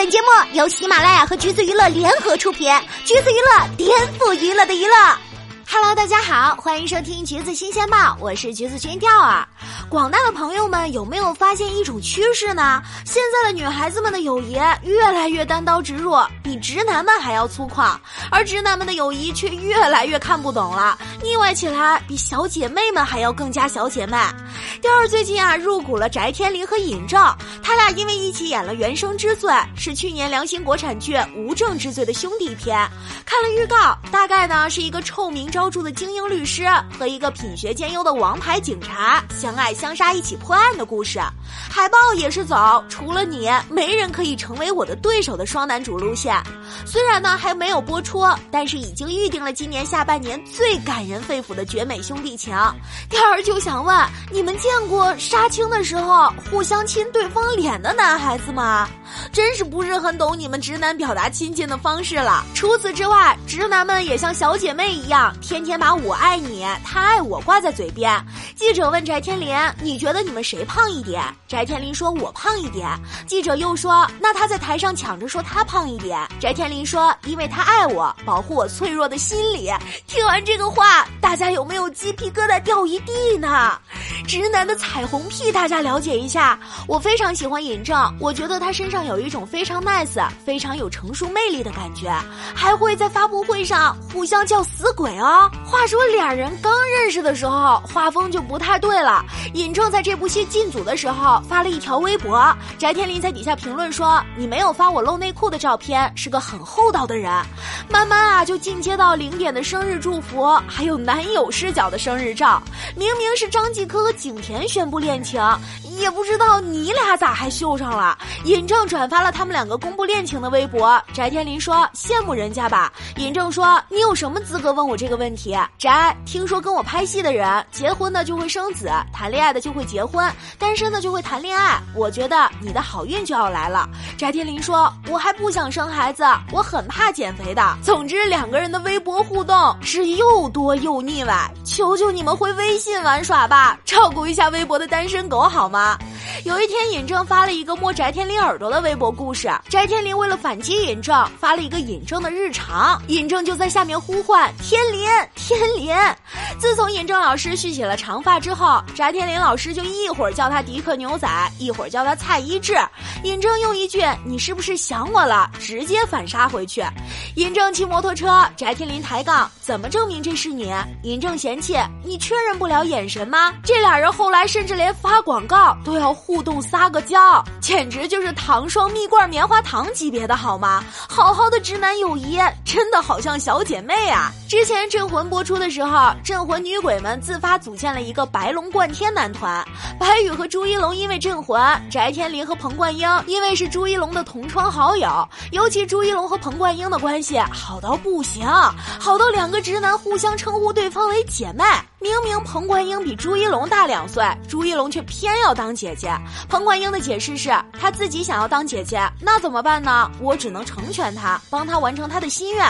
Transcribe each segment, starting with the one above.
本节目由喜马拉雅和橘子娱乐联合出品，橘子娱乐颠覆娱乐的娱乐。Hello，大家好，欢迎收听橘子新鲜报，我是橘子君钓儿。广大的朋友们有没有发现一种趋势呢？现在的女孩子们的友谊越来越单刀直入，比直男们还要粗犷，而直男们的友谊却越来越看不懂了，腻歪起来比小姐妹们还要更加小姐妹。钓儿最近啊入股了翟天临和尹正，他俩因为一起演了《原生之罪》，是去年良心国产剧《无证之罪》的兄弟篇。看了预告，大概呢是一个臭名昭著的精英律师和一个品学兼优的王牌警察相爱相杀一起破案的故事。海报也是走除了你没人可以成为我的对手的双男主路线。虽然呢还没有播出，但是已经预定了今年下半年最感人肺腑的绝美兄弟情。钓儿就想问你们见过杀青的时候互相亲对方脸的男孩子吗？真是不是很懂你们直男表达亲近的方式了。除此之外，直男们也像小姐妹一样，天天把我爱你，他爱我挂在嘴边。记者问翟天临：“你觉得你们谁胖一点？”翟天临说：“我胖一点。”记者又说：“那他在台上抢着说他胖一点。”翟天临说：“因为他爱我，保护我脆弱的心理。”听完这个话，大家有没有鸡皮疙瘩掉一地呢？直男的彩虹屁，大家了解一下。我非常喜欢尹正，我觉得他身上有一种非常 nice、非常有成熟魅力的感觉，还会在发布会上互相叫死鬼哦。话说俩人刚认识的时候，画风就不太对了。尹正在这部戏进组的时候发了一条微博，翟天临在底下评论说：“你没有发我露内裤的照片，是个很厚道的人。”慢慢啊，就进阶到零点的生日祝福，还有男友视角的生日照。明明是张继科和景甜宣布恋情，也不知道你俩咋还秀上了。尹正转发了他们两个公布恋情的微博，翟天临说羡慕人家吧。尹正说你有什么资格问我这个问题？翟，听说跟我拍戏的人，结婚的就会生子，谈恋爱的就会结婚，单身的就会谈恋爱。我觉得你的好运就要来了。翟天临说我还不想生孩子，我很怕减肥的。总之，两个人的微博互动是又多又腻歪，求求你们回微信玩耍吧，照顾一下微博的单身狗好吗？有一天，尹正发了一个摸翟天临耳朵的微博故事。翟天临为了反击尹正，发了一个尹正的日常，尹正就在下面呼唤天临天临。自从尹正老师蓄起了长发之后，翟天临老师就一会儿叫他迪克牛仔，一会儿叫他蔡一智。尹正用一句“你是不是想我了”，直接反杀回去。尹正骑摩托车，翟天临抬杠，怎么证明这是你？尹正嫌弃你确认不了眼神吗？这俩人后来甚至连发广告都要互动撒个娇，简直就是糖霜蜜罐棉花糖级别的好吗？好好的直男友谊，真的好像小姐妹啊！之前《镇魂》播出的时候，镇魂女鬼们自发组建了一个白龙贯天男团，白宇和朱一龙因为镇魂，翟天临和彭冠英因为是朱一龙的同窗好友，尤其朱一龙和彭冠英的关系好到不行，好到两个直男互相称呼对方为姐妹。明明彭冠英比朱一龙大两岁，朱一龙却偏要当姐姐。彭冠英的解释是，他自己想要当姐姐，那怎么办呢？我只能成全他，帮他完成他的心愿。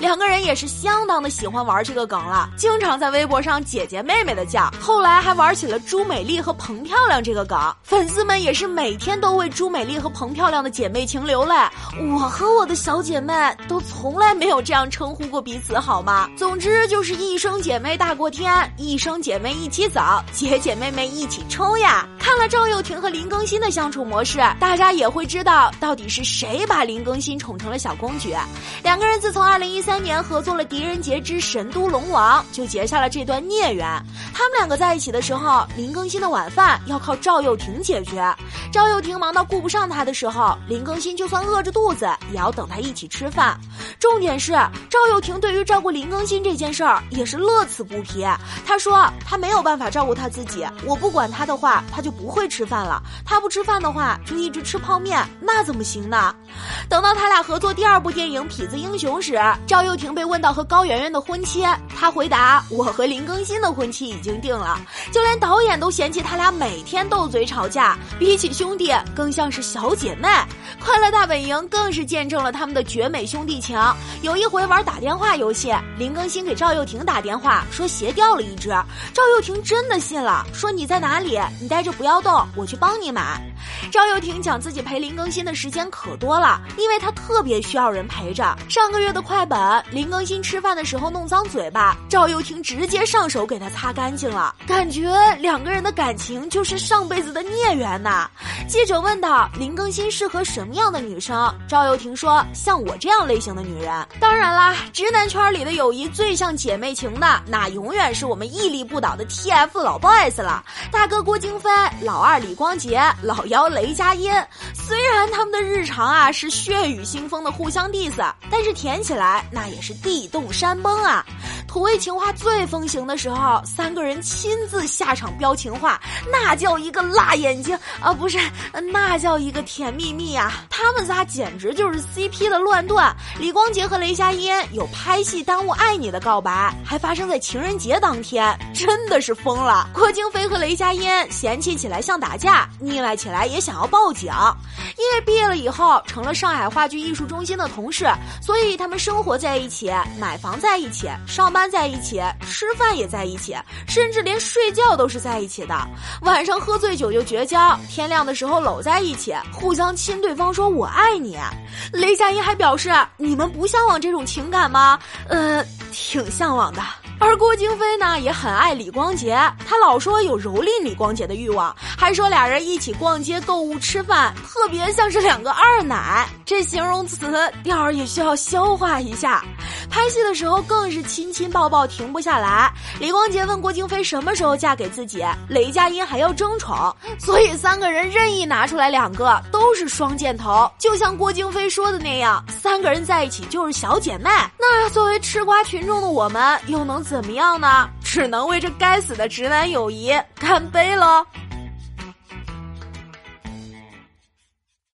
两个人也是相当的喜欢玩这个梗了，经常在微博上姐姐妹妹的叫。后来还玩起了朱美丽和彭漂亮这个梗，粉丝们也是每天都为朱美丽和彭漂亮的姐妹情流泪。我和我的小姐妹都从来没有这样称呼过彼此，好吗？总之就是一生姐妹大过天。一生姐妹一起走，姐姐妹妹一起冲呀！看了赵又廷和林更新的相处模式，大家也会知道到底是谁把林更新宠成了小公举。两个人自从二零一三年合作了《狄仁杰之神都龙王》，就结下了这段孽缘。他们两个在一起的时候，林更新的晚饭要靠赵又廷解决。赵又廷忙到顾不上他的时候，林更新就算饿着肚子也要等他一起吃饭。重点是赵又廷对于照顾林更新这件事儿也是乐此不疲。他说他没有办法照顾他自己，我不管他的话，他就不会吃饭了。他不吃饭的话，就一直吃泡面，那怎么行呢？等到他俩合作第二部电影《痞子英雄》时，赵又廷被问到和高圆圆的婚期，他回答：“我和林更新的婚期已经定了。”就连导演都嫌弃他俩每天斗嘴吵架，比起兄弟更像是小姐妹。《快乐大本营》更是见证了他们的绝美兄弟情。有一回玩打电话游戏，林更新给赵又廷打电话说鞋掉了一只，赵又廷真的信了，说你在哪里？你待着不要动，我去帮你买。赵又廷讲自己陪林更新的时间可多了，因为他特别需要人陪着。上个月的快本，林更新吃饭的时候弄脏嘴巴，赵又廷直接上手给他擦干净了，感觉两个人的感情就是上辈子的孽缘呐。记者问道：“林更新适合什么样的女生？”赵又廷说：“像我这样类型的女人。”当然啦，直男圈里的友谊最像姐妹情的，那永远是我们屹立不倒的 TF 老 boys 了。大哥郭京飞，老二李光洁，老幺雷雷佳音。虽然他们的日常啊是血雨腥风的互相 diss，但是甜起来那也是地动山崩啊。土味情话最风行的时候，三个人亲自下场飙情话，那叫一个辣眼睛啊！不是，那叫一个甜蜜蜜啊！他们仨简直就是 CP 的乱炖。李光洁和雷佳音有拍戏耽误爱你的告白，还发生在情人节当天，真的是疯了。郭京飞和雷佳音嫌弃起来像打架，腻歪起来也想要报警。因为毕业了以后成了上海话剧艺术中心的同事，所以他们生活在一起，买房在一起，上班班在一起，吃饭也在一起，甚至连睡觉都是在一起的。晚上喝醉酒就绝交，天亮的时候搂在一起，互相亲对方说“我爱你”。雷佳音还表示：“你们不向往这种情感吗？”呃，挺向往的。而郭京飞呢也很爱李光洁，他老说有蹂躏李光洁的欲望，还说俩人一起逛街、购物、吃饭，特别像是两个二奶。这形容词调儿也需要消化一下。拍戏的时候更是亲亲抱抱停不下来。李光洁问郭京飞什么时候嫁给自己，雷佳音还要争宠，所以三个人任意拿出来两个都是双箭头。就像郭京飞说的那样，三个人在一起就是小姐妹。那作为吃瓜群众的我们又能？怎么样呢？只能为这该死的直男友谊干杯喽！